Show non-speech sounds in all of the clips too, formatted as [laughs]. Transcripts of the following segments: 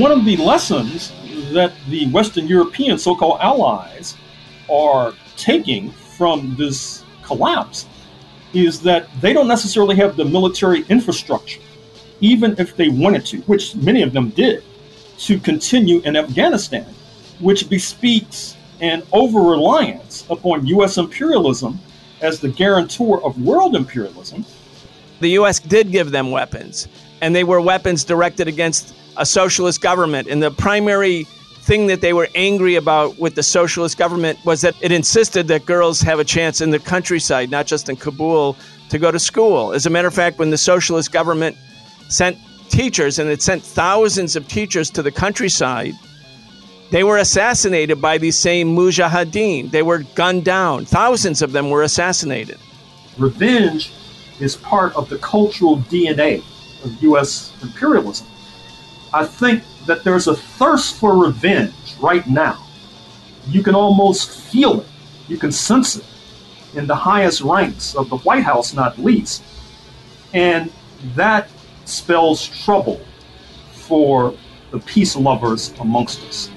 one of the lessons that the Western European so called allies are taking from this collapse is that they don't necessarily have the military infrastructure, even if they wanted to, which many of them did, to continue in Afghanistan, which bespeaks an over reliance upon U.S. imperialism as the guarantor of world imperialism. The U.S. did give them weapons, and they were weapons directed against a socialist government. And the primary thing that they were angry about with the socialist government was that it insisted that girls have a chance in the countryside, not just in Kabul, to go to school. As a matter of fact, when the socialist government sent teachers, and it sent thousands of teachers to the countryside, they were assassinated by these same mujahideen. They were gunned down. Thousands of them were assassinated. Revenge is part of the cultural DNA of U.S. imperialism. I think that there's a thirst for revenge right now. You can almost feel it, you can sense it in the highest ranks of the White House, not least. And that spells trouble for the peace lovers amongst us.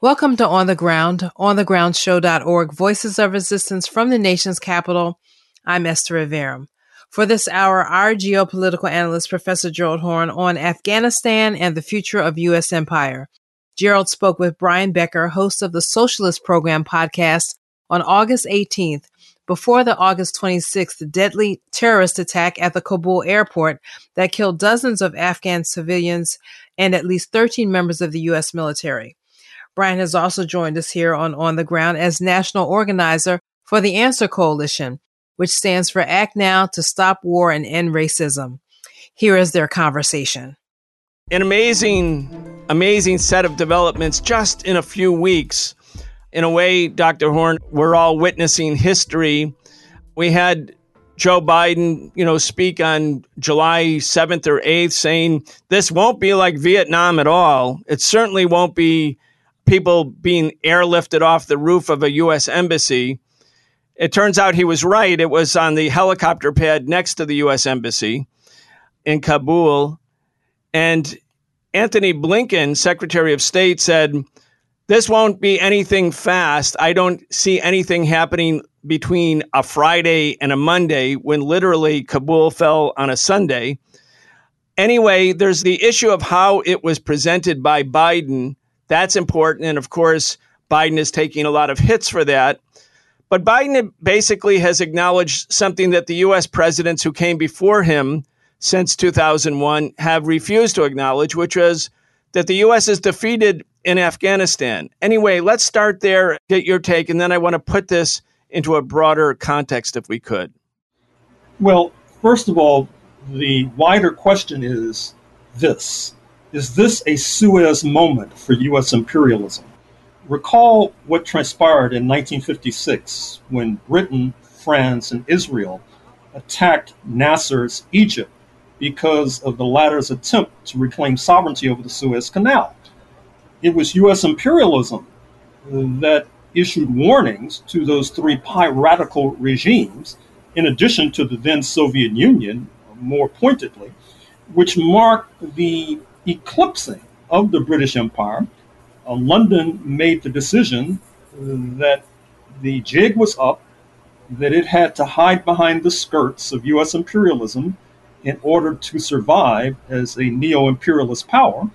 Welcome to On the Ground, onthegroundshow.org, voices of resistance from the nation's capital. I'm Esther Iverem. For this hour, our geopolitical analyst, Professor Gerald Horne, on Afghanistan and the future of U.S. empire. Gerald spoke with Brian Becker, host of the Socialist Program podcast, on August 18th, before the August 26th deadly terrorist attack at the Kabul airport that killed dozens of Afghan civilians and at least 13 members of the U.S. military. Brian has also joined us here on On the Ground as national organizer for the Answer Coalition, which stands for Act Now to Stop War and End Racism. Here is their conversation. An amazing, amazing set of developments just in a few weeks. In a way, Dr. Horne, we're all witnessing history. We had Joe Biden, you know, speak on July 7th or 8th saying this won't be like Vietnam at all. It certainly won't be people being airlifted off the roof of a U.S. embassy. It turns out he was right. It was on the helicopter pad next to the U.S. Embassy in Kabul. And Antony Blinken, Secretary of State, said, This won't be anything fast. I don't see anything happening between a Friday and a Monday when literally Kabul fell on a Sunday. Anyway, there's the issue of how it was presented by Biden. That's important. And of course, Biden is taking a lot of hits for that. But Biden basically has acknowledged something that the U.S. presidents who came before him since 2001 have refused to acknowledge, which was that the U.S. is defeated in Afghanistan. Anyway, let's start there, get your take, and then I want to put this into a broader context if we could. Well, first of all, the wider question is this Is this a Suez moment for U.S. imperialism? recall what transpired in 1956 when Britain, France, and Israel attacked Nasser's Egypt because of the latter's attempt to reclaim sovereignty over the Suez Canal. It was U.S. imperialism that issued warnings to those three piratical regimes, in addition to the then Soviet Union, more pointedly, which marked the eclipsing of the British Empire uh, London made the decision that the jig was up, that it had to hide behind the skirts of U.S. imperialism in order to survive as a neo imperialist power.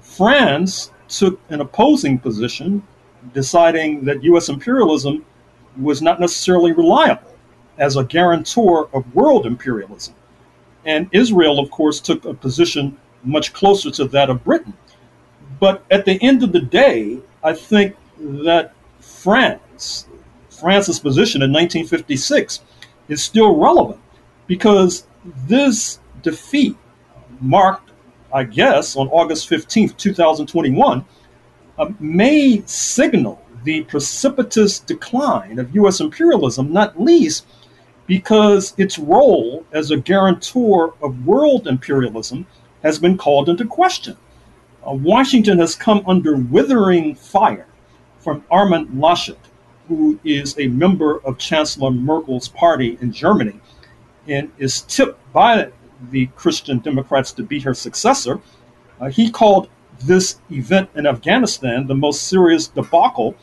France took an opposing position, deciding that U.S. imperialism was not necessarily reliable as a guarantor of world imperialism. And Israel, of course, took a position much closer to that of Britain. But at the end of the day, I think that France, France's position in 1956 is still relevant because this defeat marked, I guess, on August 15th, 2021, uh, may signal the precipitous decline of U.S. imperialism, not least because its role as a guarantor of world imperialism has been called into question. uh, Washington has come under withering fire from Armin Laschet, who is a member of Chancellor Merkel's party in Germany and is tipped by the Christian Democrats to be her successor. Uh, he called this event in Afghanistan the most serious debacle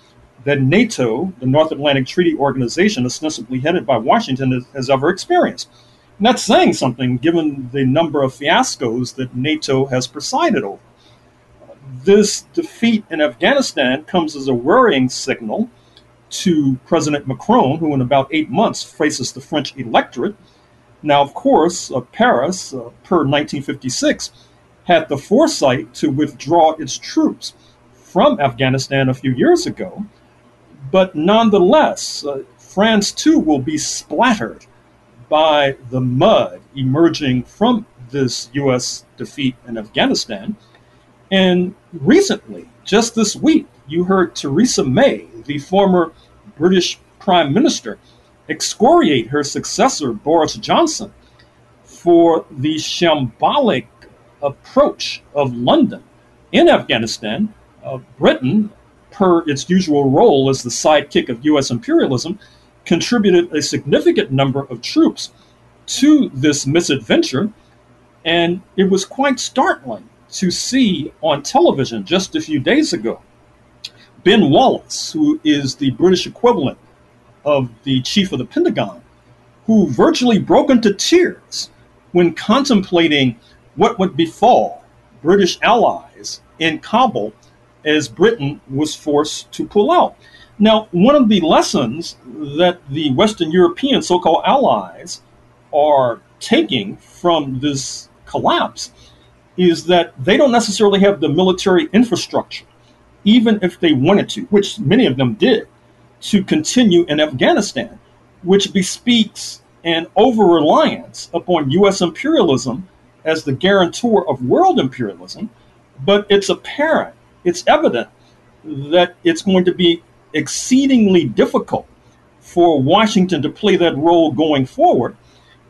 that NATO, the North Atlantic Treaty Organization, ostensibly headed by Washington, has, has ever experienced. And that's saying something given the number of fiascos that NATO has presided over. This defeat in Afghanistan comes as a worrying signal to President Macron, who in about eight months faces the French electorate. Now, of course, uh, Paris, uh, per 1956, had the foresight to withdraw its troops from Afghanistan a few years ago. But nonetheless, uh, France too will be splattered by the mud emerging from this U.S. defeat in Afghanistan. And recently, just this week, you heard Theresa May, the former British Prime Minister, excoriate her successor, Boris Johnson, for the shambolic approach of London in Afghanistan, uh, Britain, per its usual role as the sidekick of U.S. imperialism, contributed a significant number of troops to this misadventure. And it was quite startling to see on television just a few days ago Ben Wallace, who is the British equivalent of the chief of the Pentagon, who virtually broke into tears when contemplating what would befall British allies in Kabul as Britain was forced to pull out. Now, one of the lessons that the Western European so called allies are taking from this collapse is that they don't necessarily have the military infrastructure, even if they wanted to, which many of them did, to continue in Afghanistan, which bespeaks an over reliance upon U.S. imperialism as the guarantor of world imperialism, but it's apparent, it's evident that it's going to be exceedingly difficult for Washington to play that role going forward.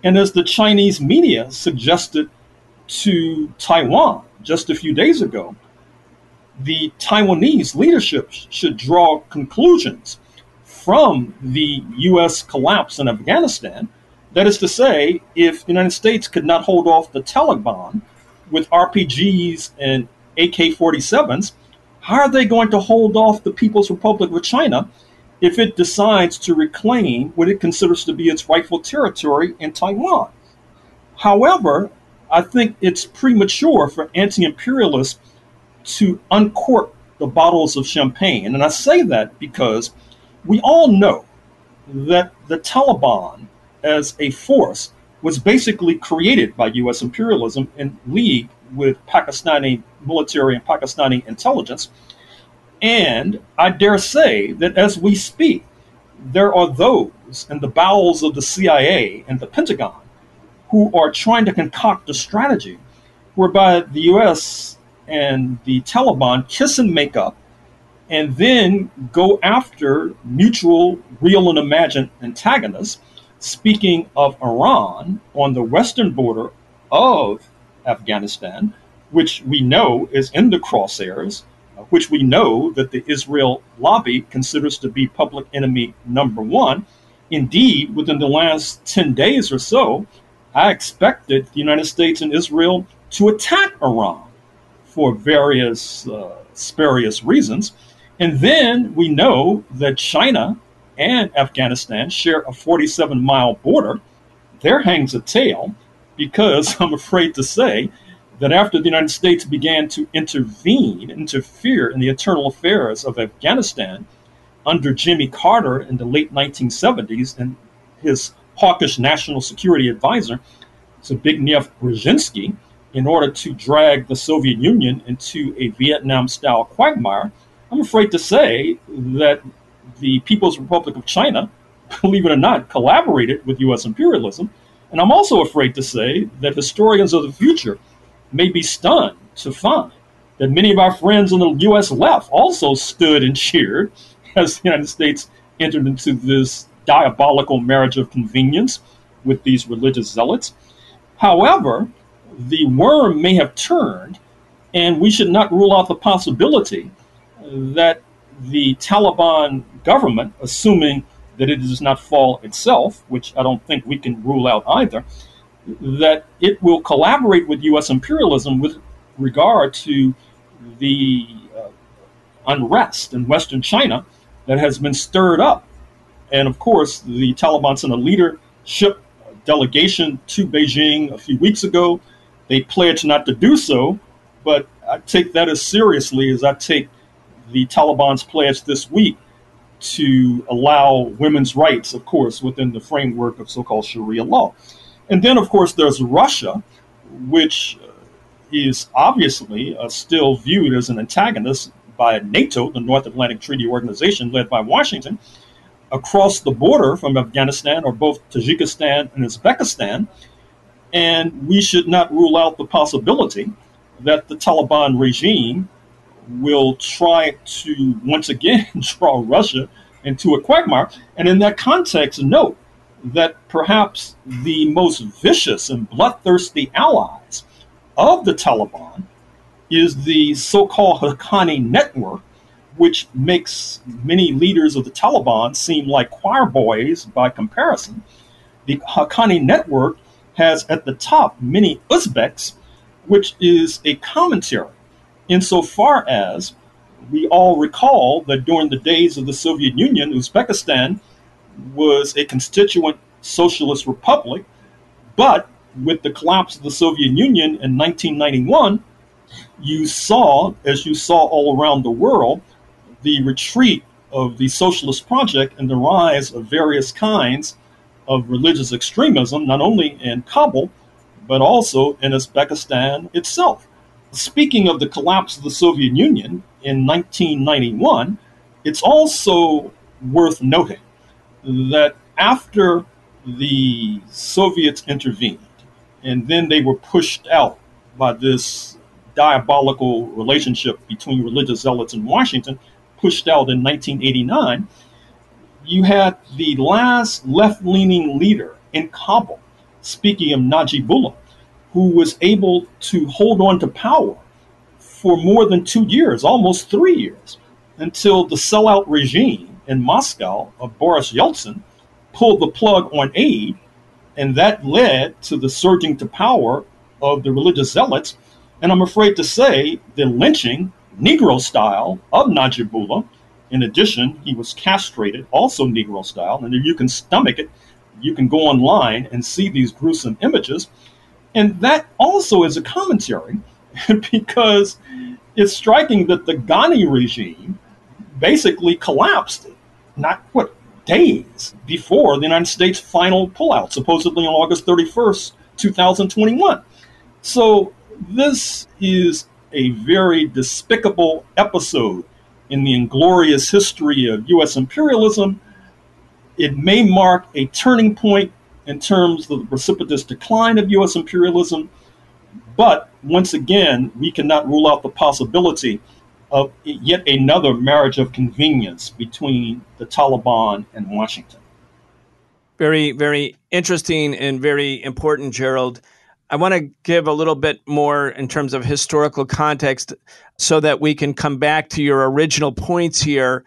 And as the Chinese media suggested to Taiwan just a few days ago, the Taiwanese leadership should draw conclusions from the U.S. collapse in Afghanistan that is to say, if the United States could not hold off the Taliban with RPGs and AK 47s, how are they going to hold off the People's Republic of China if it decides to reclaim what it considers to be its rightful territory in Taiwan? However, I think it's premature for anti imperialists to uncork the bottles of champagne. And I say that because we all know that the Taliban as a force was basically created by U.S. imperialism in league with Pakistani military and Pakistani intelligence. And I dare say that as we speak, there are those in the bowels of the CIA and the Pentagon who are trying to concoct a strategy whereby the U.S. and the Taliban kiss and make up and then go after mutual, real, and imagined antagonists speaking of Iran on the western border of Afghanistan, which we know is in the crosshairs, uh, which we know that the Israel lobby considers to be public enemy number one. Indeed, within the last 10 days or so, I expected the United States and Israel to attack Iran for various uh, spurious reasons. And then we know that China and Afghanistan share a 47 mile border, there hangs a tale because [laughs] I'm afraid to say that after the United States began to intervene, interfere in the internal affairs of Afghanistan under Jimmy Carter in the late 1970s and his hawkish national security advisor, Zbigniew Brzezinski, in order to drag the Soviet Union into a Vietnam style quagmire, I'm afraid to say that the People's Republic of China, [laughs] believe it or not, collaborated with U.S. imperialism. And I'm also afraid to say that historians of the future may be stunned to find that many of our friends on the U.S. left also stood and cheered [laughs] as the United States entered into this diabolical marriage of convenience with these religious zealots. However, the worm may have turned And we should not rule out the possibility that the Taliban government, assuming that it does not fall itself, which I don't think we can rule out either, that it will collaborate with U.S. imperialism with regard to the uh, unrest in Western China that has been stirred up. And of course, the Taliban sent a leadership delegation to Beijing a few weeks ago. They pledged not to do so, but I take that as seriously as I take the Taliban's pledge this week to allow women's rights, of course, within the framework of so called Sharia law. And then, of course, there's Russia, which is obviously uh, still viewed as an antagonist by NATO, the North Atlantic Treaty Organization led by Washington. Across the border from Afghanistan or both Tajikistan and Uzbekistan. And we should not rule out the possibility that the Taliban regime will try to once again [laughs] draw Russia into a quagmire. And in that context, note that perhaps the most vicious and bloodthirsty allies of the Taliban is the so called Haqqani network, which makes many leaders of the Taliban seem like choir boys by comparison. The Haqqani network has at the top many Uzbeks, which is a commentary insofar as we all recall that during the days of the Soviet Union, Uzbekistan was a constituent socialist republic, but with the collapse of the Soviet Union in 1991, you saw, as you saw all around the world, the retreat of the socialist project and the rise of various kinds of religious extremism, not only in Kabul, but also in Uzbekistan itself. Speaking of the collapse of the Soviet Union in 1991, it's also worth noting that after the Soviets intervened and then they were pushed out by this diabolical relationship between religious zealots in Washington, pushed out in 1989, you had the last left leaning leader in Kabul, speaking of Najibullah, who was able to hold on to power for more than two years, almost three years, until the sellout regime in Moscow of Boris Yeltsin pulled the plug on aid, and that led to the surging to power of the religious zealots. And I'm afraid to say the lynching, Negro style, of Najibullah. In addition, he was castrated, also Negro style. And if you can stomach it, you can go online and see these gruesome images. And that also is a commentary [laughs] because it's striking that the Ghani regime basically collapsed, not what, days before the United States' final pullout, supposedly on August 31st, 2021. So this is a very despicable episode in the inglorious history of U.S. imperialism. It may mark a turning point in terms of the precipitous decline of U.S. imperialism. But once again, we cannot rule out the possibility of yet another marriage of convenience between the Taliban and Washington. Very, very interesting and very important, Gerald. I want to give a little bit more in terms of historical context so that we can come back to your original points here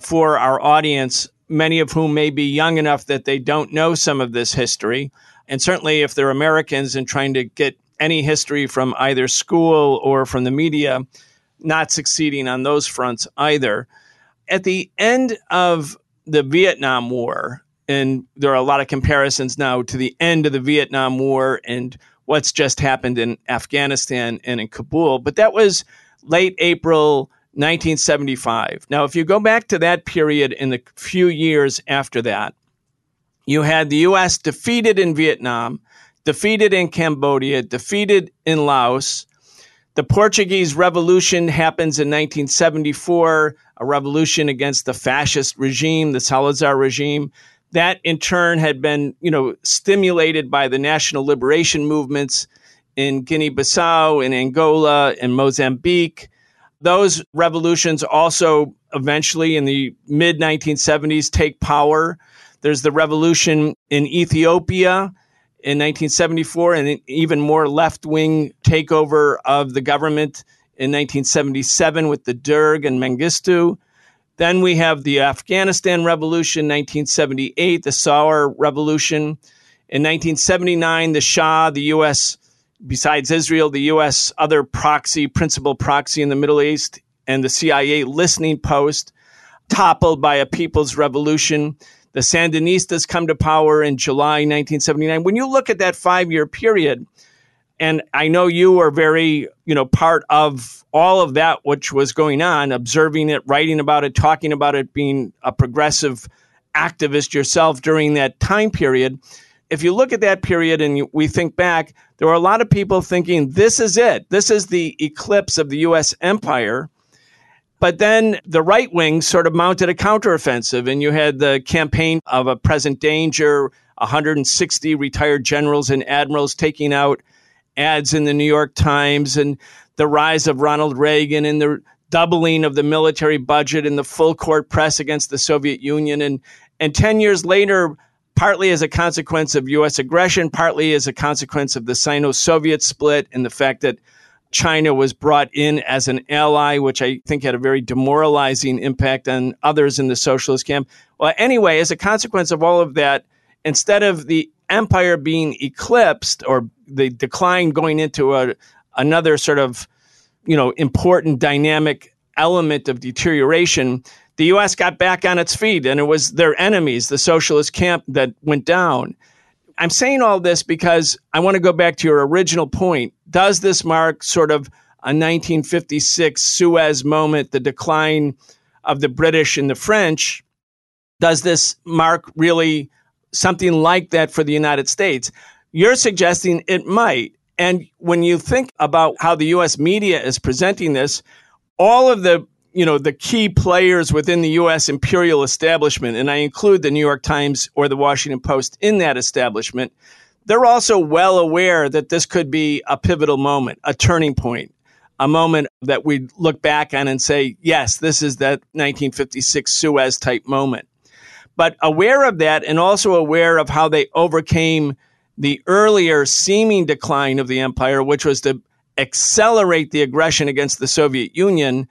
for our audience many of whom may be young enough that they don't know some of this history. And certainly, if they're Americans and trying to get any history from either school or from the media, not succeeding on those fronts either. At the end of the Vietnam War, and there are a lot of comparisons now to the end of the Vietnam War and what's just happened in Afghanistan and in Kabul, but that was late April 1975. Now, if you go back to that period in the few years after that, you had the U.S. defeated in Vietnam, defeated in Cambodia, defeated in Laos. The Portuguese Revolution happens in 1974, a revolution against the fascist regime, the Salazar regime. That in turn had been, you know, stimulated by the national liberation movements in Guinea-Bissau, in Angola, in Mozambique those revolutions also eventually in the mid 1970s take power. There's the revolution in Ethiopia in 1974 and an even more left wing takeover of the government in 1977 with the Derg and Mengistu. Then we have the Afghanistan Revolution, 1978, the Saur Revolution. In 1979, the Shah, the U.S., besides Israel, the U.S. other proxy, principal proxy in the Middle East, and the CIA listening post, toppled by a people's revolution. The Sandinistas come to power in July 1979. When you look at that five year period, and I know you were very, you know, part of all of that which was going on, observing it, writing about it, talking about it, being a progressive activist yourself during that time period. If you look at that period and we think back, there were a lot of people thinking this is it. This is the eclipse of the US empire. But then the right wing sort of mounted a counteroffensive, and you had the campaign of a present danger, 160 retired generals and admirals taking out ads in the New York Times and the rise of Ronald Reagan and the doubling of the military budget and the full court press against the Soviet Union. And, and 10 years later, partly as a consequence of U.S. aggression, partly as a consequence of the Sino Soviet split and the fact that China was brought in as an ally, which I think had a very demoralizing impact on others in the socialist camp. Well, anyway, as a consequence of all of that, instead of the empire being eclipsed or the decline going into a, another sort of you know important dynamic element of deterioration the US got back on its feet and it was their enemies the socialist camp that went down i'm saying all this because i want to go back to your original point does this mark sort of a 1956 Suez moment the decline of the British and the French does this mark really something like that for the United States. You're suggesting it might. And when you think about how the US media is presenting this, all of the you know the key players within the US imperial establishment and I include the New York Times or the Washington Post in that establishment, they're also well aware that this could be a pivotal moment, a turning point, a moment that we look back on and say, yes, this is that 1956 Suez type moment. But aware of that and also aware of how they overcame the earlier seeming decline of the empire, which was to accelerate the aggression against the Soviet Union,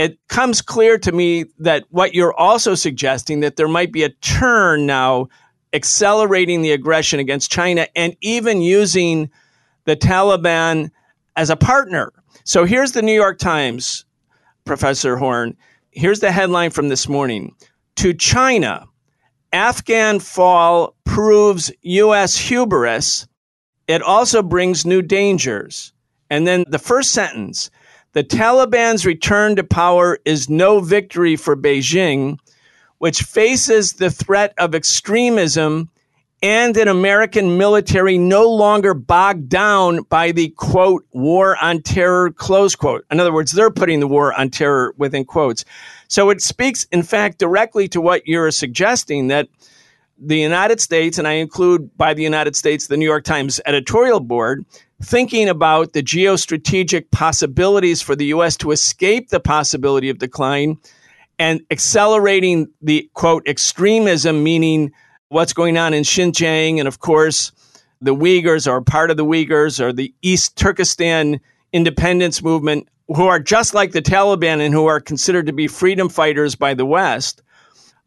it comes clear to me that what you're also suggesting that there might be a turn now accelerating the aggression against China and even using the Taliban as a partner. So here's the New York Times, Professor Horne. Here's the headline from this morning. To China, Afghan fall proves U.S. hubris. It also brings new dangers. And then the first sentence the Taliban's return to power is no victory for Beijing, which faces the threat of extremism and an American military no longer bogged down by the quote, war on terror, close quote. In other words, they're putting the war on terror within quotes. So it speaks, in fact, directly to what you're suggesting that the United States, and I include by the United States the New York Times editorial board, thinking about the geostrategic possibilities for the U.S. to escape the possibility of decline and accelerating the quote extremism, meaning what's going on in Xinjiang, and of course, the Uyghurs are part of the Uyghurs or the East Turkestan independence movement who are just like the Taliban and who are considered to be freedom fighters by the West,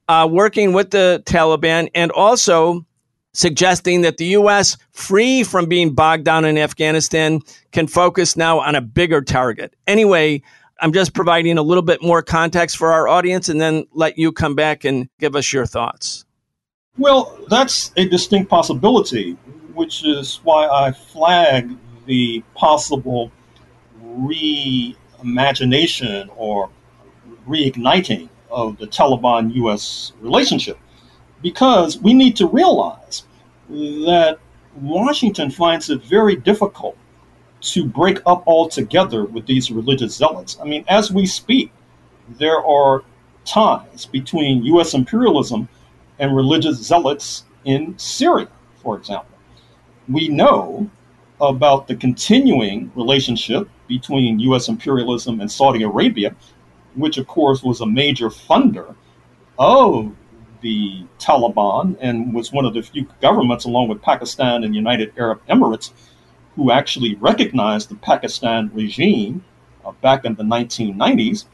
uh, working with the Taliban and also suggesting that the U.S., free from being bogged down in Afghanistan, can focus now on a bigger target. Anyway, I'm just providing a little bit more context for our audience and then let you come back and give us your thoughts. Well, that's a distinct possibility, which is why I flag the possible reimagination or reigniting of the Taliban US relationship. Because we need to realize that Washington finds it very difficult to break up altogether with these religious zealots. I mean, as we speak, there are ties between US imperialism and religious zealots in Syria, for example. We know about the continuing relationship between U.S. imperialism and Saudi Arabia, which of course was a major funder of the Taliban and was one of the few governments, along with Pakistan and United Arab Emirates, who actually recognized the Pakistan regime uh, back in the 1990s,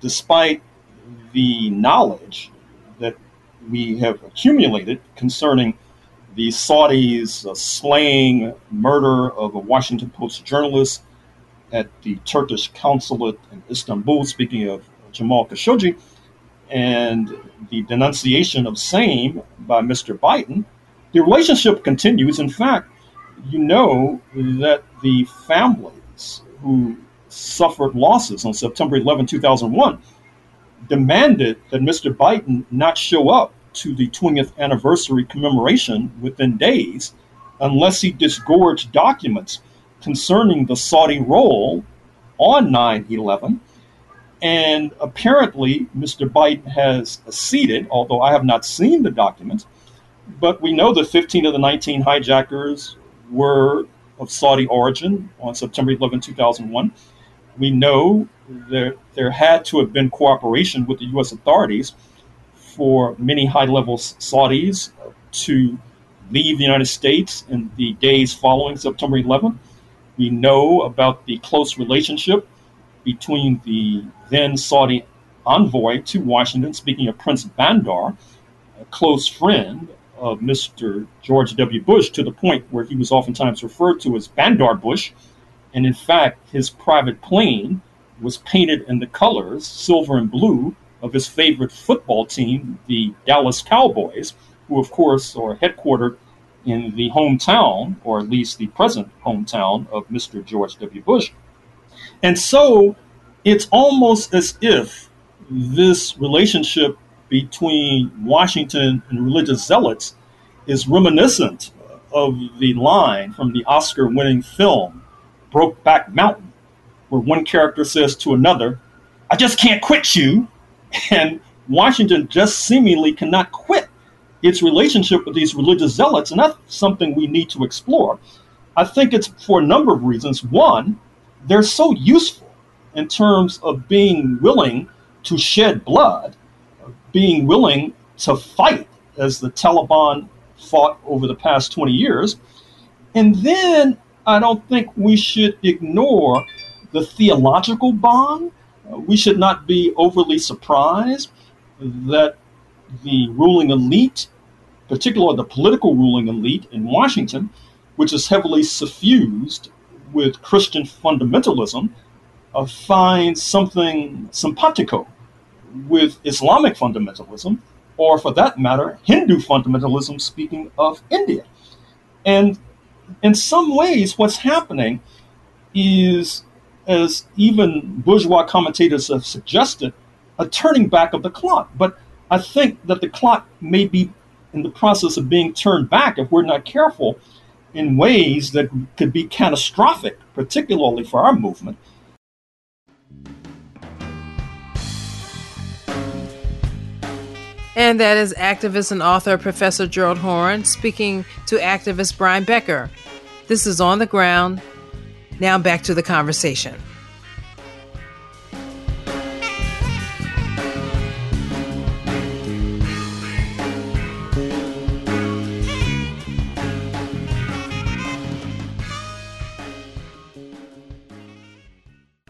despite the knowledge that we have accumulated concerning the Saudis uh, slaying murder of a Washington Post journalist at the Turkish consulate in Istanbul, speaking of Jamal Khashoggi, and the denunciation of same by Mr. Biden, the relationship continues. In fact, you know that the families who suffered losses on September 11, 2001, demanded that Mr. Biden not show up to the 20th anniversary commemoration within days unless he disgorged documents concerning the Saudi role on 9 11. And apparently, Mr. Biden has acceded, although I have not seen the documents. But we know that 15 of the 19 hijackers were of Saudi origin on September 11, 2001. We know that there had to have been cooperation with the U.S. authorities for many high level Saudis to leave the United States in the days following September 11. We know about the close relationship between the then Saudi envoy to Washington, speaking of Prince Bandar, a close friend of Mr. George W. Bush, to the point where he was oftentimes referred to as Bandar Bush. And in fact, his private plane was painted in the colors, silver and blue, of his favorite football team, the Dallas Cowboys, who, of course, are headquartered in the hometown, or at least the present hometown, of Mr. George W. Bush. And so it's almost as if this relationship between Washington and religious zealots is reminiscent of the line from the Oscar winning film Brokeback Mountain, where one character says to another, I just can't quit you. And Washington just seemingly cannot quit its relationship with these religious zealots, and that's something we need to explore. I think it's for a number of reasons. One, they're so useful in terms of being willing to shed blood, being willing to fight as the Taliban fought over the past 20 years. And then I don't think we should ignore the theological bond. We should not be overly surprised that the ruling elite, particularly the political ruling elite in Washington, which is heavily suffused with Christian fundamentalism, uh, finds something simpatico with Islamic fundamentalism, or for that matter, Hindu fundamentalism, speaking of India. And in some ways, what's happening is, as even bourgeois commentators have suggested, a turning back of the clock. But I think that the clock may be in the process of being turned back if we're not careful in ways that could be catastrophic, particularly for our movement. And that is activist and author Professor Gerald Horne speaking to activist Brian Becker. This is On the Ground. Now back to the conversation.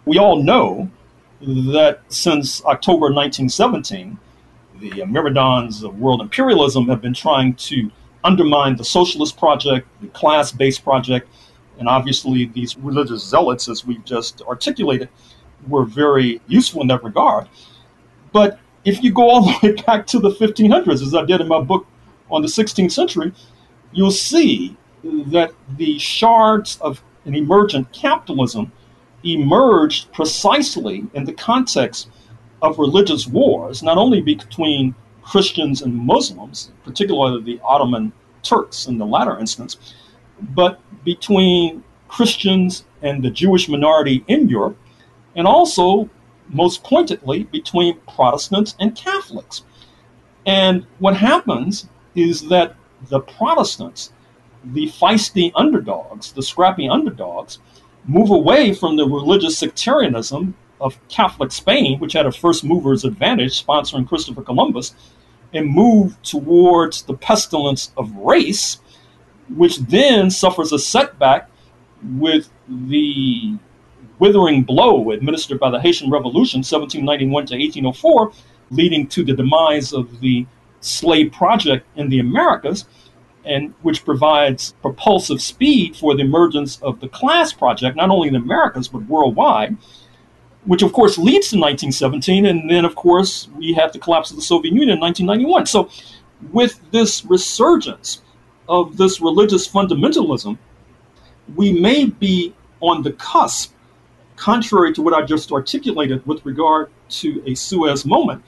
We all know that since October 1917, the myrmidons of world imperialism have been trying to undermine the socialist project, the class based project, and obviously these religious zealots, as we've just articulated, were very useful in that regard. But if you go all the [laughs] way back to the 1500s, as I did in my book on the 16th century, you'll see that the shards of an emergent capitalism emerged precisely in the context of religious wars, not only between Christians and Muslims, particularly the Ottoman Turks in the latter instance, but between Christians and the Jewish minority in Europe, and also, most pointedly, between Protestants and Catholics. And what happens is that the Protestants, the feisty underdogs, the scrappy underdogs, move away from the religious sectarianism of Catholic Spain, which had a first mover's advantage sponsoring Christopher Columbus, and move towards the pestilence of race, which then suffers a setback with the withering blow administered by the Haitian Revolution, 1791 to 1804, leading to the demise of the slave project in the Americas, and which provides propulsive speed for the emergence of the class project, not only in the Americas, but worldwide, which of course leads to 1917. And then, of course, we have the collapse of the Soviet Union in 1991. So, with this resurgence of this religious fundamentalism, we may be on the cusp, contrary to what I just articulated with regard to a Suez moment,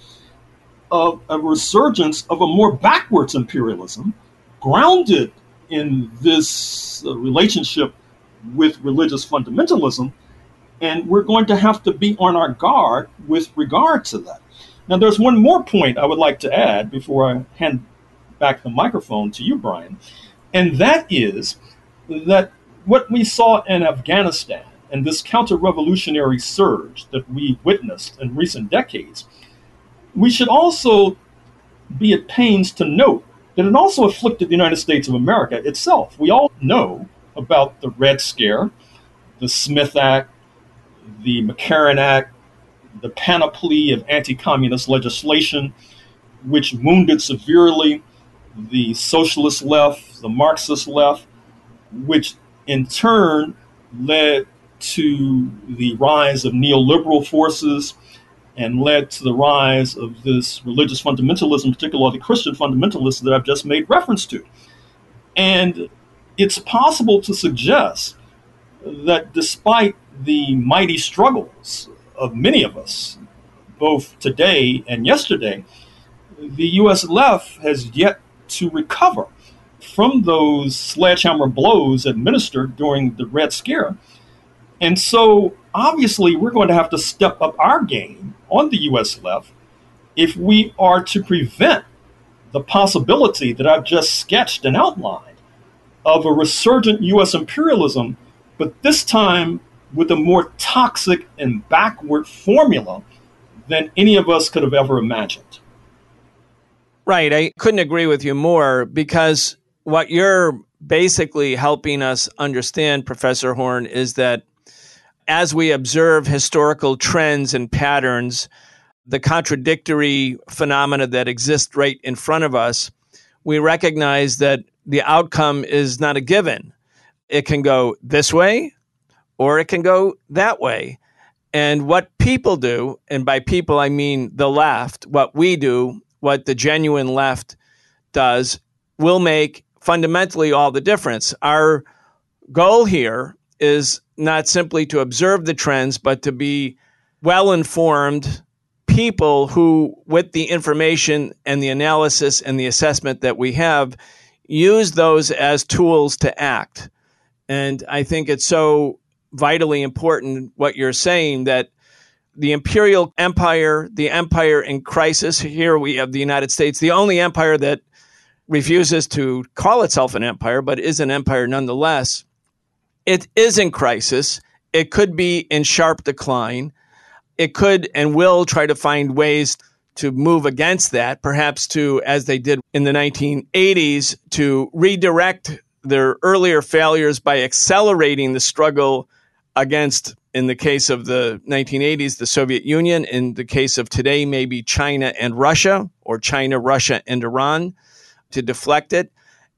of a resurgence of a more backwards imperialism grounded in this uh, relationship with religious fundamentalism. And we're going to have to be on our guard with regard to that. Now, there's one more point I would like to add before I hand back the microphone to you, Brian, and that is that what we saw in Afghanistan and this counter revolutionary surge that we witnessed in recent decades, we should also be at pains to note that it also afflicted the United States of America itself. We all know about the Red Scare, the Smith Act, the McCarran Act, the panoply of anti communist legislation, which wounded severely the socialist left, the Marxist left, which in turn led to the rise of neoliberal forces and led to the rise of this religious fundamentalism, particularly Christian fundamentalists that I've just made reference to. And it's possible to suggest that despite the mighty struggles of many of us, both today and yesterday, the US left has yet to recover from those sledgehammer blows administered during the Red Scare. And so obviously, we're going to have to step up our game on the U.S. left if we are to prevent the possibility that I've just sketched and outlined of a resurgent U.S. imperialism, but this time with a more toxic and backward formula than any of us could have ever imagined. Right. I couldn't agree with you more because what you're basically helping us understand, Professor Horne, is that as we observe historical trends and patterns, the contradictory phenomena that exist right in front of us, we recognize that the outcome is not a given. It can go this way or it can go that way. And what people do, and by people I mean the left, what we do, what the genuine left does, will make fundamentally all the difference. Our goal here is not simply to observe the trends, but to be well informed people who, with the information and the analysis and the assessment that we have, use those as tools to act. And I think it's so vitally important what you're saying that the imperial empire, the empire in crisis, here we have the United States, the only empire that refuses to call itself an empire, but is an empire nonetheless it is in crisis. It could be in sharp decline. It could and will try to find ways to move against that, perhaps to, as they did in the 1980s, to redirect their earlier failures by accelerating the struggle against, in the case of the 1980s, the Soviet Union. In the case of today, maybe China and Russia, or China, Russia, and Iran, to deflect it.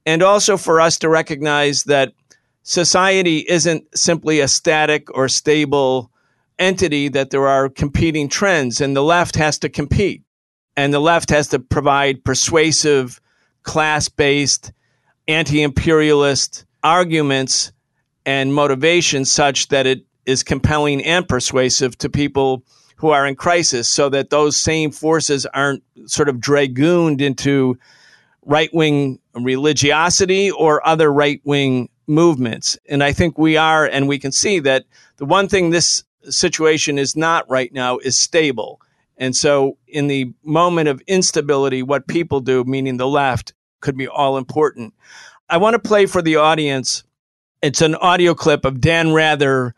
And also for us to recognize that society isn't simply a static or stable entity, that there are competing trends, and the left has to compete. And the left has to provide persuasive, class based, anti imperialist arguments and motivations such that it is compelling and persuasive to people who are in crisis so that those same forces aren't sort of dragooned into right wing religiosity or other right wing movements. And I think we are, and we can see that the one thing this situation is not right now is stable. And so, in the moment of instability, what people do, meaning the left, could be all important. I want to play for the audience. It's an audio clip of Dan Rather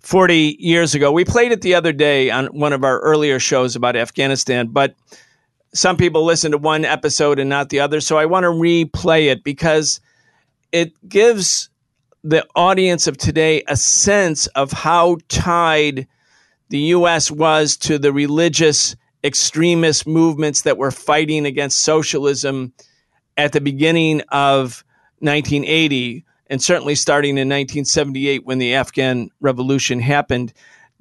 40 years ago. We played it the other day on one of our earlier shows about Afghanistan, but some people listen to one episode and not the other. So I want to replay it because it gives the audience of today a sense of how tied the U.S. was to the religious extremist movements that were fighting against socialism at the beginning of 1980 and certainly starting in 1978 when the Afghan revolution happened.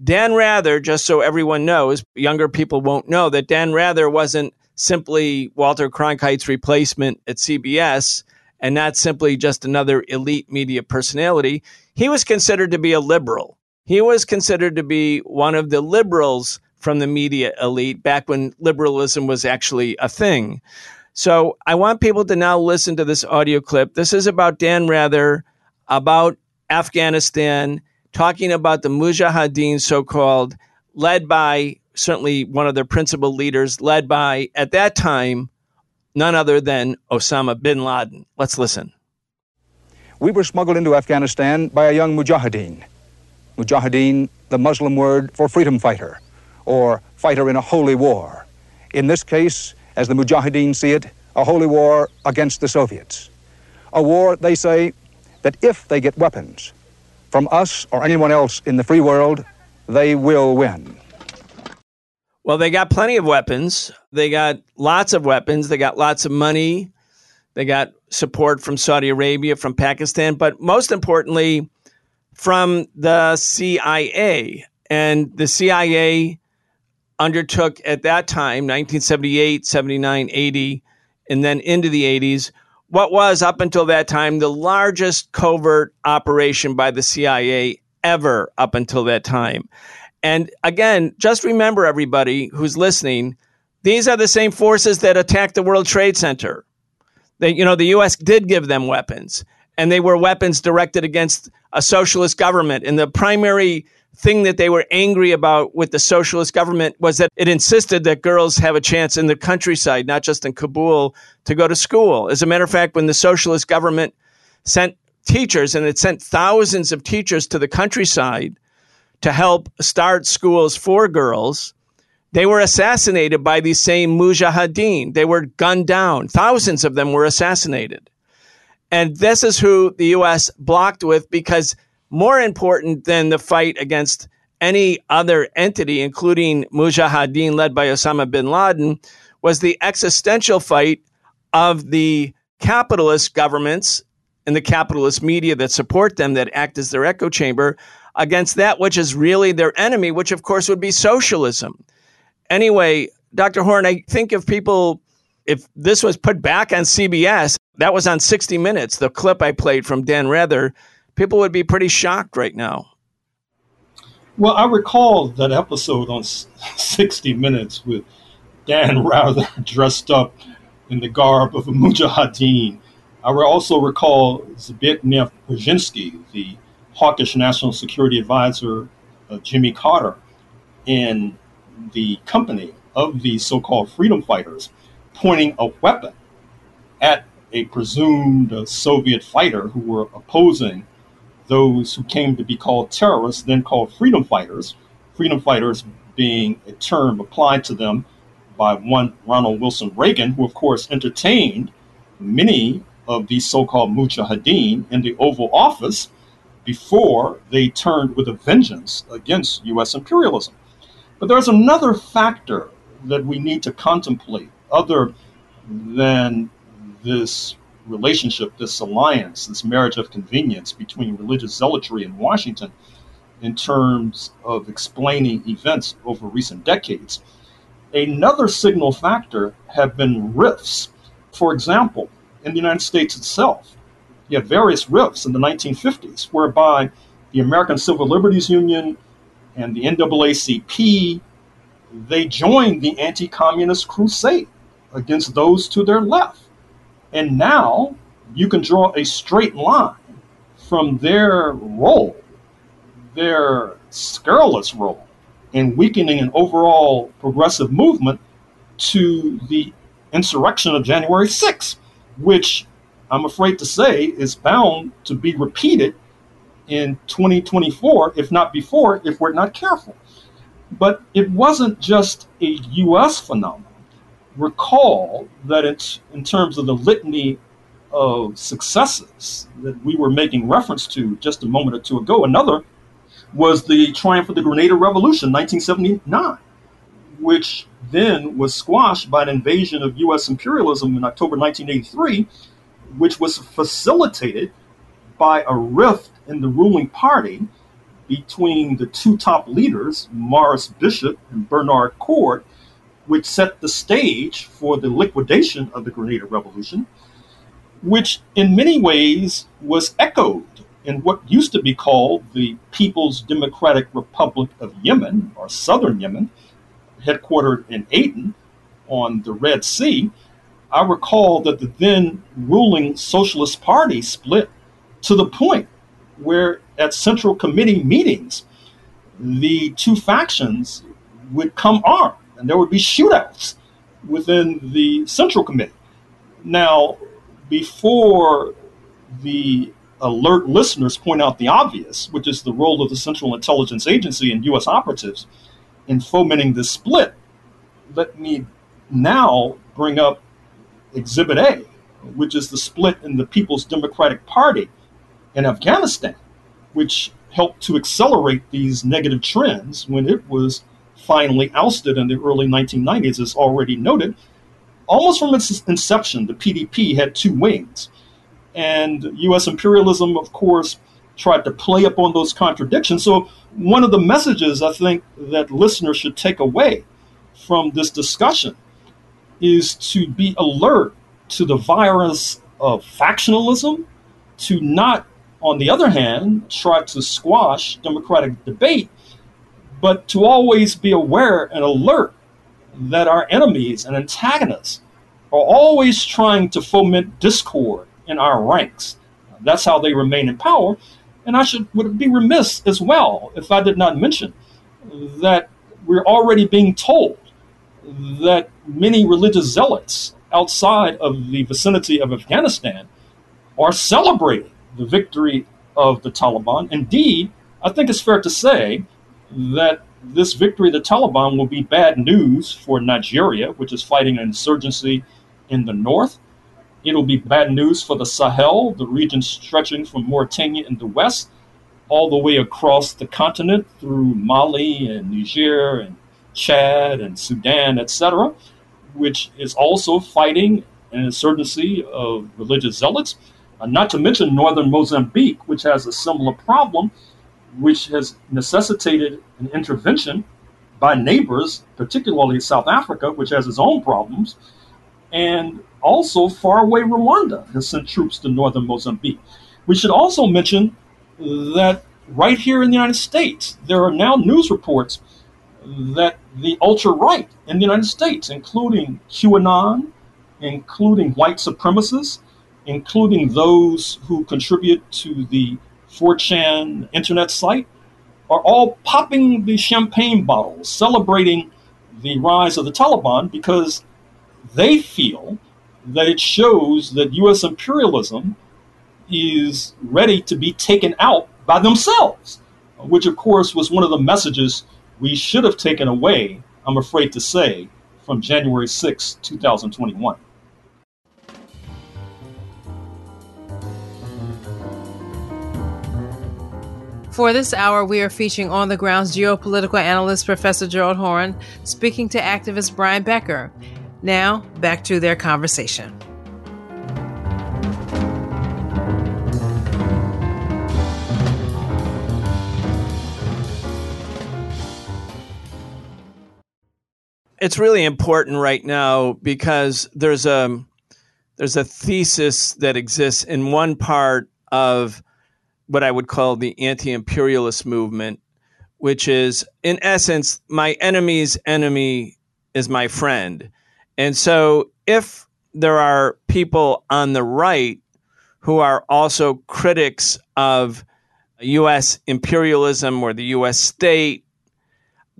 Dan Rather, just so everyone knows, younger people won't know that Dan Rather wasn't simply Walter Cronkite's replacement at CBS and not simply just another elite media personality. He was considered to be a liberal. He was considered to be one of the liberals from the media elite back when liberalism was actually a thing. So I want people to now listen to this audio clip. This is about Dan Rather, about Afghanistan, talking about the Mujahideen, so called, led by certainly one of their principal leaders, led by, at that time, none other than Osama bin Laden. Let's listen. We were smuggled into Afghanistan by a young Mujahideen. Mujahideen, the Muslim word for freedom fighter, or fighter in a holy war. In this case, as the Mujahideen see it, a holy war against the Soviets. A war, they say, that if they get weapons from us or anyone else in the free world, they will win. Well, they got plenty of weapons. They got lots of weapons. They got lots of money. They got support from Saudi Arabia, from Pakistan, but most importantly, from the CIA. And the CIA undertook at that time, 1978, 79, 80, and then into the 80s, what was up until that time the largest covert operation by the CIA ever up until that time. And again, just remember everybody who's listening, these are the same forces that attacked the World Trade Center. They, you know, the US did give them weapons, and they were weapons directed against a socialist government. And the primary thing that they were angry about with the socialist government was that it insisted that girls have a chance in the countryside, not just in Kabul, to go to school. As a matter of fact, when the socialist government sent teachers, and it sent thousands of teachers to the countryside to help start schools for girls, they were assassinated by these same mujahideen. They were gunned down. Thousands of them were assassinated. And this is who the U.S. blocked with because more important than the fight against any other entity, including mujahideen led by Osama bin Laden, was the existential fight of the capitalist governments and the capitalist media that support them, that act as their echo chamber, against that which is really their enemy, which of course would be socialism. Anyway, Dr. Horne, I think if people, if this was put back on CBS, that was on 60 Minutes, the clip I played from Dan Rather, people would be pretty shocked right now. Well, I recall that episode on 60 Minutes with Dan [laughs] Rather dressed up in the garb of a [laughs] mujahideen. I also recall Zbigniew Brzezinski, the hawkish national security advisor uh, Jimmy Carter in the company of the so called freedom fighters, pointing a weapon at a presumed uh, Soviet fighter who were opposing those who came to be called terrorists, then called freedom fighters. Freedom fighters being a term applied to them by one Ronald Wilson Reagan, who, of course, entertained many of these so called mujahideen in the Oval Office before they turned with a vengeance against U.S. imperialism. But there's another factor that we need to contemplate other than this relationship, this alliance, this marriage of convenience between religious zealotry and Washington in terms of explaining events over recent decades. Another signal factor have been rifts. For example, in the United States itself, you have various rifts in the 1950s whereby the American Civil Liberties Union and the NAACP they joined the anti-communist crusade against those to their left. And now you can draw a straight line from their role, their scurrilous role in weakening an overall progressive movement to the insurrection of January 6th, which I'm afraid to say, is bound to be repeated in 2024, if not before, if we're not careful. But it wasn't just a US phenomenon. Recall that it's in terms of the litany of successes that we were making reference to just a moment or two ago. Another was the triumph of the Grenada Revolution, 1979, which then was squashed by an invasion of U.S. imperialism in October 1983, which was facilitated by a rift in the ruling party between the two top leaders, Maurice Bishop and Bernard Coard, which set the stage for the liquidation of the Grenada Revolution, which in many ways was echoed in what used to be called the People's Democratic Republic of Yemen, or Southern Yemen, headquartered in Aden on the Red Sea. I recall that the then ruling Socialist Party split to the point where at Central Committee meetings, the two factions would come armed and there would be shootouts within the Central Committee. Now, before the alert listeners point out the obvious, which is the role of the Central Intelligence Agency and U.S. operatives in fomenting this split, let me now bring up Exhibit A, which is the split in the People's Democratic Party in Afghanistan, which helped to accelerate these negative trends when it was finally ousted in the early 1990s, as already noted. Almost from its inception, the PDP had two wings. And US imperialism, of course, tried to play upon those contradictions. So, one of the messages I think that listeners should take away from this discussion is to be alert to the virus of factionalism, to not, on the other hand, try to squash democratic debate, but to always be aware and alert that our enemies and antagonists are always trying to foment discord in our ranks. That's how they remain in power. And I should would be remiss as well if I did not mention that we're already being told that many religious zealots outside of the vicinity of Afghanistan are celebrating the victory of the Taliban. Indeed, I think it's fair to say that this victory of the Taliban will be bad news for Nigeria, which is fighting an insurgency in the north. It'll be bad news for the Sahel, the region stretching from Mauritania in the west all the way across the continent through Mali and Niger and Chad and Sudan, etc., which is also fighting an insurgency of religious zealots. Uh, not to mention northern Mozambique, which has a similar problem, which has necessitated an intervention by neighbors, particularly South Africa, which has its own problems. And also, faraway Rwanda has sent troops to northern Mozambique. We should also mention that right here in the United States, there are now news reports that the ultra right in the United States, including QAnon, including white supremacists, including those who contribute to the 4chan internet site, are all popping the champagne bottles, celebrating the rise of the Taliban because they feel that it shows that U.S. imperialism is ready to be taken out by themselves, which, of course, was one of the messages we should have taken away, I'm afraid to say, from January 6, 2021. For this hour, we are featuring on the grounds geopolitical analyst Professor Gerald Horne speaking to activist Brian Becker. Now, back to their conversation. It's really important right now because there's a there's a thesis that exists in one part of what I would call the anti-imperialist movement, which is in essence my enemy's enemy is my friend. And so if there are people on the right who are also critics of US imperialism or the US state,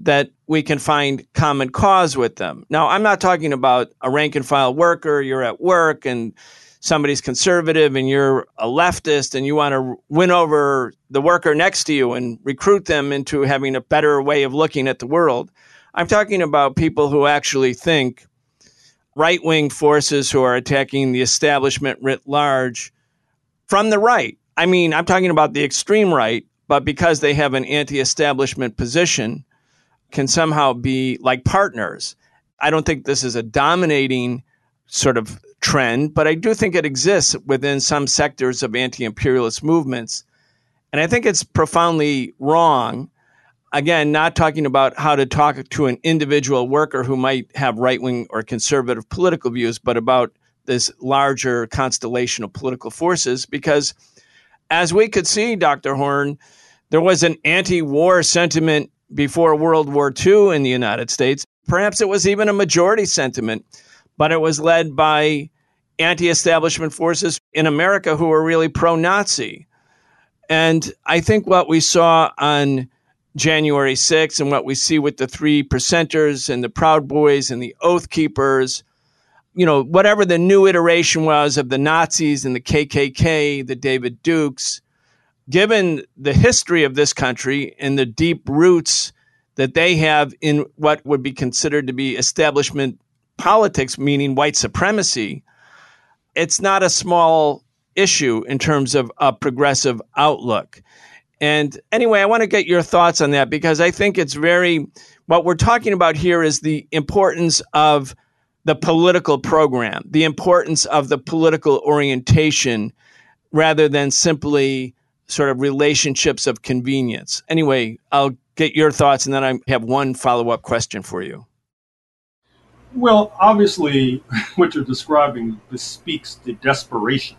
that we can find common cause with them. Now, I'm not talking about a rank and file worker, you're at work and somebody's conservative and you're a leftist and you want to win over the worker next to you and recruit them into having a better way of looking at the world. I'm talking about people who actually think right wing forces who are attacking the establishment writ large from the right. I mean, I'm talking about the extreme right, but because they have an anti establishment position, can somehow be like partners. I don't think this is a dominating sort of trend, but I do think it exists within some sectors of anti imperialist movements. And I think it's profoundly wrong. Again, not talking about how to talk to an individual worker who might have right wing or conservative political views, but about this larger constellation of political forces. Because as we could see, Dr. Horne, there was an anti war sentiment before World War II in the United States. Perhaps it was even a majority sentiment, but it was led by anti establishment forces in America who were really pro Nazi. And I think what we saw on January 6th and what we see with the three percenters and the Proud Boys and the Oath Keepers, you know, whatever the new iteration was of the Nazis and the KKK, the David Dukes, given the history of this country and the deep roots that they have in what would be considered to be establishment politics, meaning white supremacy, it's not a small issue in terms of a progressive outlook. And anyway, I want to get your thoughts on that because I think it's very, what we're talking about here is the importance of the political program, the importance of the political orientation rather than simply sort of relationships of convenience. Anyway, I'll get your thoughts and then I have one follow up question for you. Well, obviously, [laughs] what you're describing bespeaks the desperation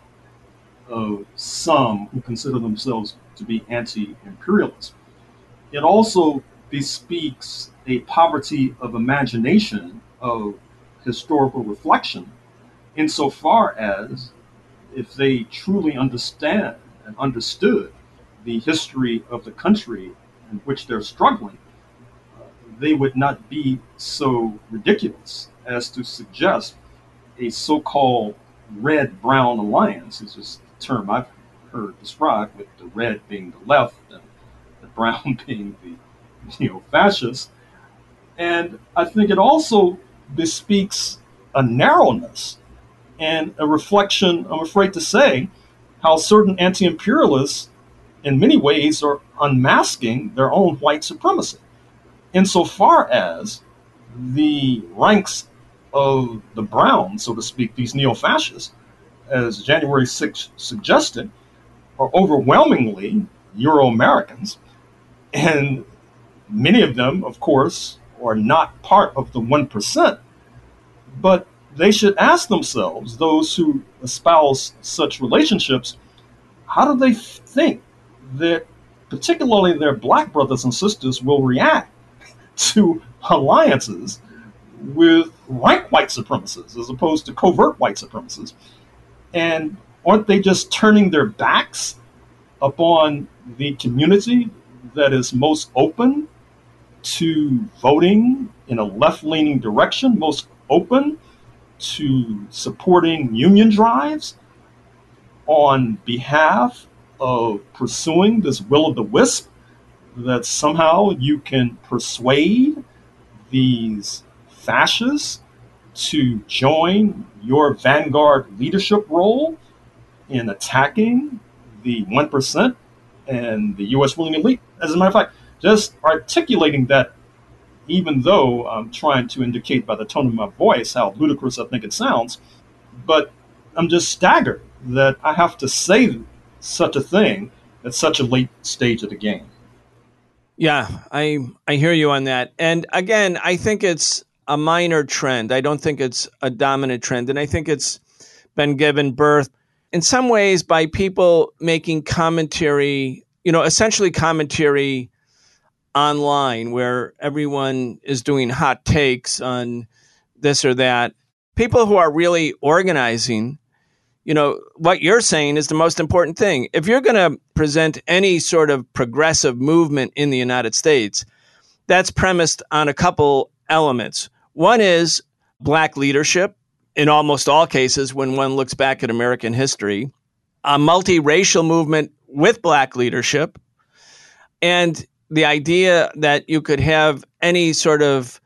of some who consider themselves to be anti imperialist. It also bespeaks a poverty of imagination, of historical reflection, insofar as if they truly understand and understood the history of the country in which they're struggling, uh, they would not be so ridiculous as to suggest a so called red brown alliance, is a term I've heard described, with the red being the left and the [laughs] brown being the neo fascist. And I think it also bespeaks a narrowness and a reflection, I'm afraid to say, how certain anti imperialists, in many ways, are unmasking their own white supremacy. Insofar as the ranks of the Browns, so to speak, these neo fascists, as January 6th suggested, are overwhelmingly Euro Americans. And many of them, of course, are not part of the 1%. But they should ask themselves, those who espouse such relationships, how do they think that particularly their black brothers and sisters will react [laughs] to alliances with rank white supremacists as opposed to covert white supremacists? And aren't they just turning their backs upon the community that is most open to voting in a left leaning direction, most open to supporting union drives on behalf of pursuing this will o' the wisp that somehow you can persuade these fascists to join your vanguard leadership role in attacking the 1% and the U.S. ruling elite. As a matter of fact, just articulating that even though I'm trying to indicate by the tone of my voice how ludicrous I think it sounds, but I'm just staggered that I have to say such a thing at such a late stage of the game. Yeah, I I hear you on that. And again, I think it's a minor trend. I don't think it's a dominant trend, and I think it's been given birth in some ways by people making commentary, you know, essentially commentary online where everyone is doing hot takes on this or that. People who are really organizing, you know, what you're saying is the most important thing. If you're going to present any sort of progressive movement in the United States, that's premised on a couple elements. One is black leadership in almost all cases when one looks back at American history, a multiracial movement with black leadership, and the idea that you could have any sort of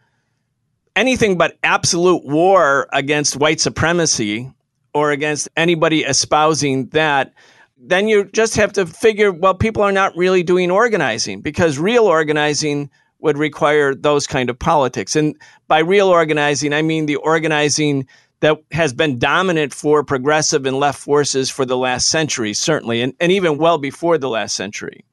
anything but absolute war against white supremacy or against anybody espousing that, then you just have to figure, well, people are not really doing organizing because real organizing would require those kind of politics. And by real organizing, I mean the organizing that has been dominant for progressive and left forces for the last century, certainly, and, and even well before the last century.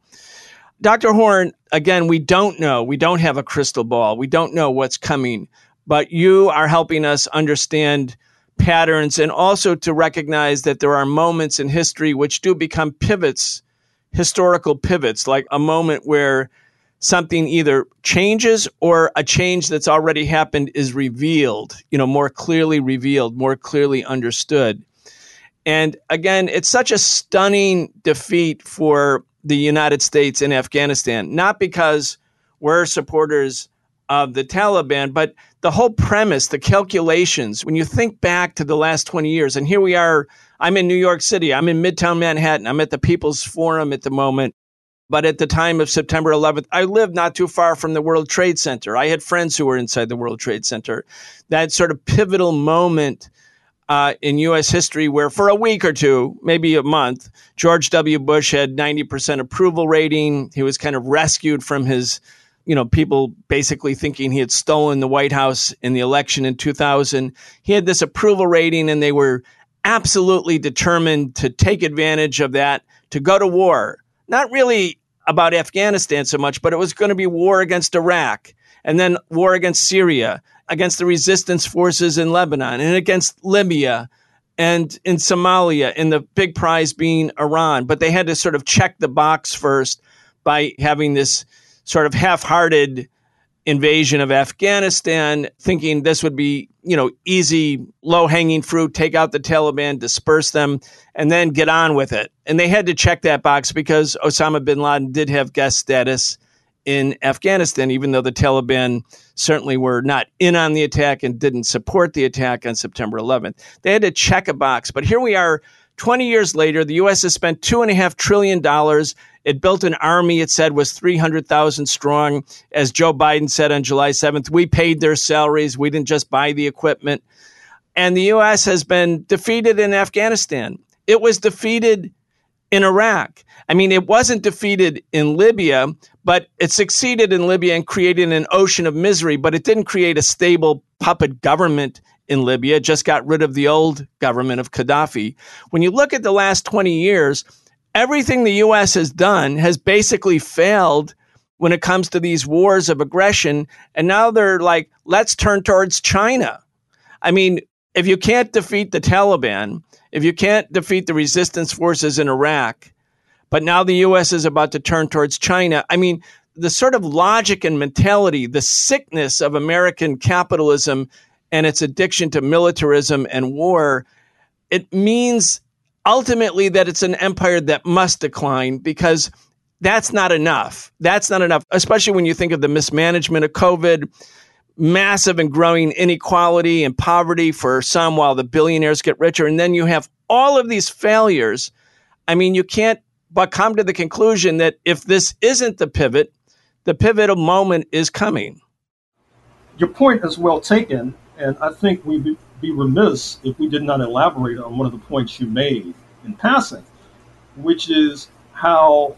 Dr. Horne, again, we don't know. We don't have a crystal ball. We don't know what's coming, but you are helping us understand patterns and also to recognize that there are moments in history which do become pivots, historical pivots, like a moment where something either changes or a change that's already happened is revealed, you know, more clearly revealed, more clearly understood. And again, it's such a stunning defeat for the United States in Afghanistan, not because we're supporters of the Taliban, but the whole premise, the calculations, when you think back to the last 20 years, and here we are, I'm in New York City, I'm in Midtown Manhattan, I'm at the People's Forum at the moment. But at the time of September 11th, I lived not too far from the World Trade Center. I had friends who were inside the World Trade Center. That sort of pivotal moment uh, in U.S. history where, for a week or two, maybe a month, George W. Bush had 90% approval rating. He was kind of rescued from his, you know, people basically thinking he had stolen the White House in the election in 2000. He had this approval rating, and they were absolutely determined to take advantage of that to go to war not really about Afghanistan so much, but it was going to be war against Iraq and then war against Syria, against the resistance forces in Lebanon and against Libya and in Somalia, and the big prize being Iran. But they had to sort of check the box first by having this sort of half hearted invasion of Afghanistan, thinking this would be, you know, easy, low hanging fruit, take out the Taliban, disperse them, and then get on with it. And they had to check that box because Osama bin Laden did have guest status in Afghanistan, even though the Taliban certainly were not in on the attack and didn't support the attack on September 11th. They had to check a box. But here we are 20 years later, the U.S. has spent $2.5 trillion it built an army it said was 300,000 strong. As Joe Biden said on July 7th, we paid their salaries. We didn't just buy the equipment. And the U.S. has been defeated in Afghanistan. It was defeated in Iraq. I mean, it wasn't defeated in Libya, but it succeeded in Libya and created an ocean of misery, but it didn't create a stable puppet government in Libya. It just got rid of the old government of Gaddafi. When you look at the last 20 years, everything the U.S. has done has basically failed when it comes to these wars of aggression. And now they're like, let's turn towards China. I mean, if you can't defeat the Taliban, if you can't defeat the resistance forces in Iraq, but now the U.S. is about to turn towards China, I mean, the sort of logic and mentality, the sickness of American capitalism and its addiction to militarism and war, it means ultimately that it's an empire that must decline because that's not enough. That's not enough, especially when you think of the mismanagement of COVID, massive and growing inequality and poverty for some while the billionaires get richer. And then you have all of these failures. I mean, you can't but come to the conclusion that if this isn't the pivot, the pivotal moment is coming. Your point is well taken. And I think we'd be remiss if we did not elaborate on one of the points you made in passing, which is how,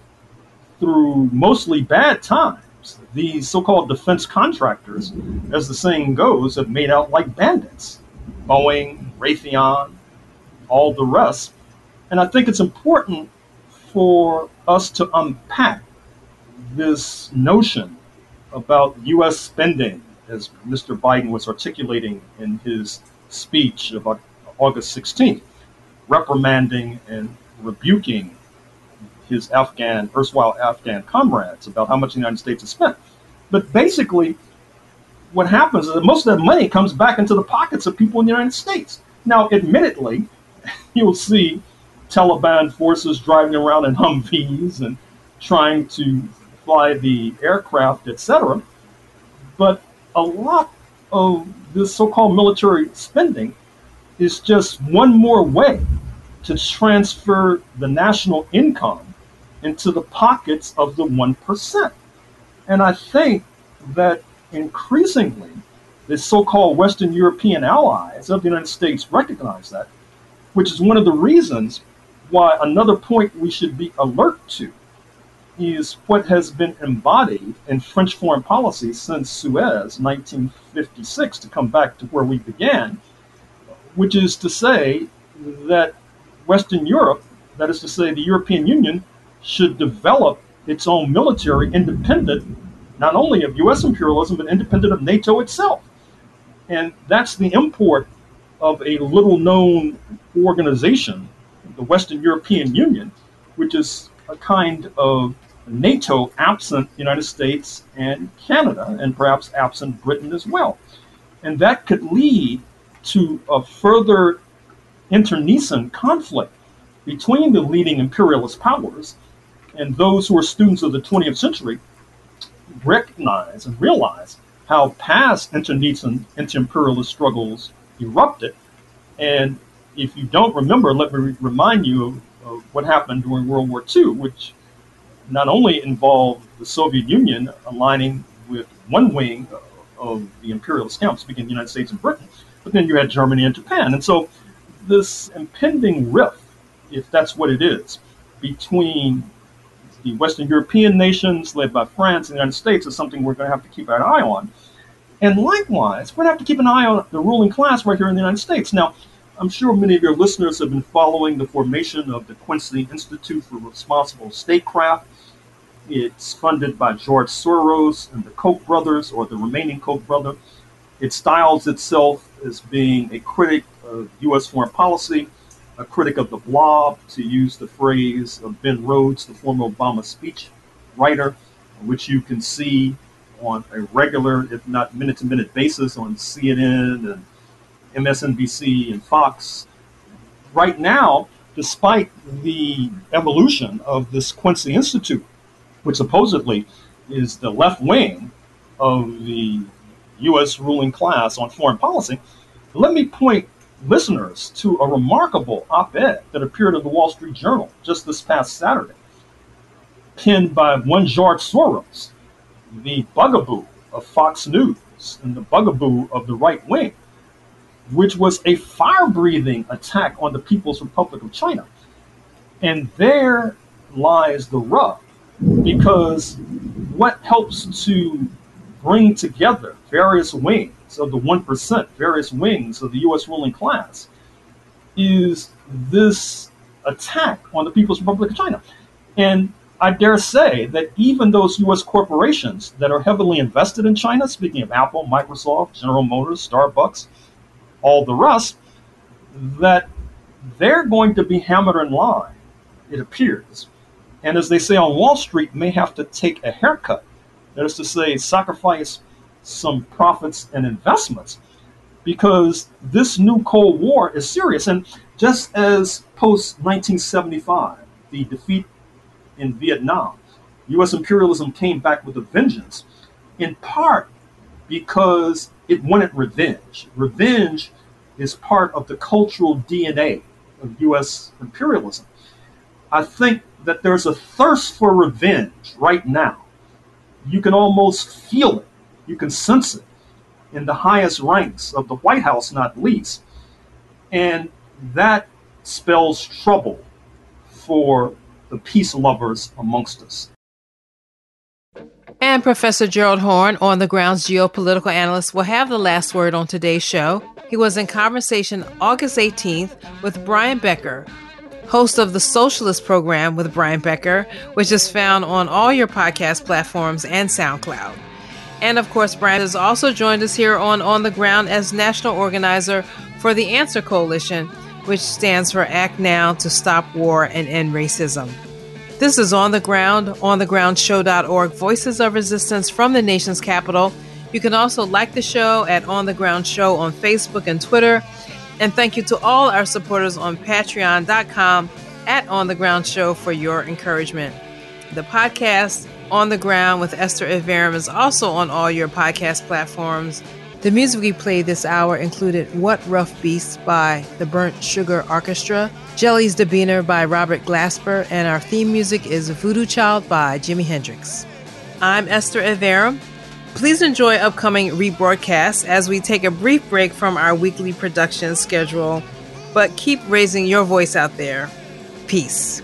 through mostly bad times, these so called defense contractors, as the saying goes, have made out like bandits. Boeing, Raytheon, all the rest. And I think it's important for us to unpack this notion about U.S. spending, as Mr. Biden was articulating in his speech of August 16th, reprimanding and rebuking his Afghan, erstwhile Afghan comrades about how much the United States has spent. But basically, what happens is that most of that money comes back into the pockets of people in the United States. Now, admittedly, [laughs] you'll see Taliban forces driving around in [laughs] Humvees and trying to fly the aircraft, etc. But a lot of this so-called military spending is just one more way to transfer the national income into the pockets of the 1%. And I think that increasingly the so called Western European allies of the United States recognize that, which is one of the reasons why another point we should be alert to is what has been embodied in French foreign policy since Suez 1956, to come back to where we began, which is to say that Western Europe, that is to say the European Union, should develop its own military independent not only of US imperialism, but independent of NATO itself. And that's the import of a little known organization, the Western European Union, which is a kind of NATO absent United States and Canada, and perhaps absent Britain as well. And that could lead to a further internecine conflict between the leading imperialist powers and those who are students of the 20th century recognize and realize how past internecine inter-imperialist struggles erupted. And if you don't remember, let me remind you of, of what happened during World War II, which not only involved the Soviet Union aligning with one wing of the imperialist camp, speaking the United States and Britain, but then you had Germany and Japan. And so this impending rift, if that's what it is, between the Western European nations led by France and the United States is something we're going to have to keep an eye on. And likewise, we're going to have to keep an eye on the ruling class right here in the United States. Now, I'm sure many of your listeners have been following the formation of the Quincy Institute for Responsible Statecraft. It's funded by George Soros and the Koch brothers, or the remaining Koch brother. It styles itself as being a critic of U.S. foreign policy a critic of the blob, to use the phrase of Ben Rhodes, the former Obama speech writer, which you can see on a regular, if not minute to minute basis on CNN and MSNBC and Fox. Right now, despite the evolution of this Quincy Institute, which supposedly is the left wing of the U.S. ruling class on foreign policy, let me point listeners to a remarkable op ed that appeared in the Wall Street Journal just this past Saturday, penned by one George Soros, the bugaboo of Fox News and the bugaboo of the right wing, which was a fire breathing attack on the People's Republic of China. And there lies the rub, because what helps to bring together various wings of the 1%, various wings of the U.S. ruling class, is this attack on the People's Republic of China. And I dare say that even those U.S. corporations that are heavily invested in China, speaking of Apple, Microsoft, General Motors, Starbucks, all the rest, that they're going to be hammered in line, it appears. And as they say on Wall Street, may have to take a haircut. That is to say, sacrifice some profits and investments because this new Cold War is serious. And just as post 1975, the defeat in Vietnam, US imperialism came back with a vengeance, in part because it wanted revenge. Revenge is part of the cultural DNA of US imperialism. I think that there's a thirst for revenge right now. You can almost feel it you can sense it in the highest ranks of the White House, not least. And that spells trouble for the peace lovers amongst us. And Professor Gerald Horne, on the grounds geopolitical analyst, will have the last word on today's show. He was in conversation August 18th with Brian Becker, host of the Socialist Program with Brian Becker, which is found on all your podcast platforms and SoundCloud. And of course, Brian has also joined us here on On the Ground as national organizer for the Answer Coalition, which stands for Act Now to Stop War and End Racism. This is On the Ground, onthegroundshow.org, Voices of Resistance from the nation's capital. You can also like the show at On the Ground Show on Facebook and Twitter. And thank you to all our supporters on patreon.com at On the Ground Show for your encouragement. The podcast on the Ground with Esther Iverem is also on all your podcast platforms. The music we played this hour included What Rough Beast by the Burnt Sugar Orchestra, Jelly's Dabiner by Robert Glasper, and our theme music is Voodoo Child by Jimi Hendrix. I'm Esther Iverem. Please enjoy upcoming rebroadcasts as we take a brief break from our weekly production schedule, but keep raising your voice out there. Peace.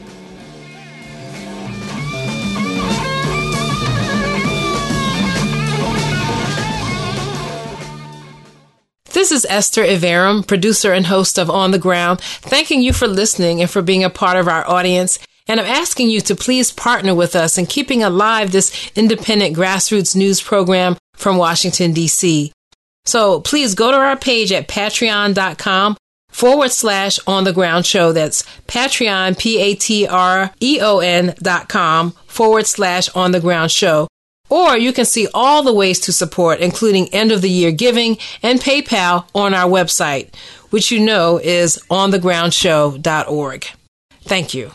This is Esther Iverem, producer and host of On the Ground, thanking you for listening and for being a part of our audience. And I'm asking you to please partner with us in keeping alive this independent grassroots news program from Washington, D.C. So please go to our page at patreon.com forward slash on the ground show. That's Patreon, P A T R E O N dot com forward slash on the ground show. Or you can see all the ways to support, including end of the year giving and PayPal on our website, which you know is onthegroundshow.org. Thank you.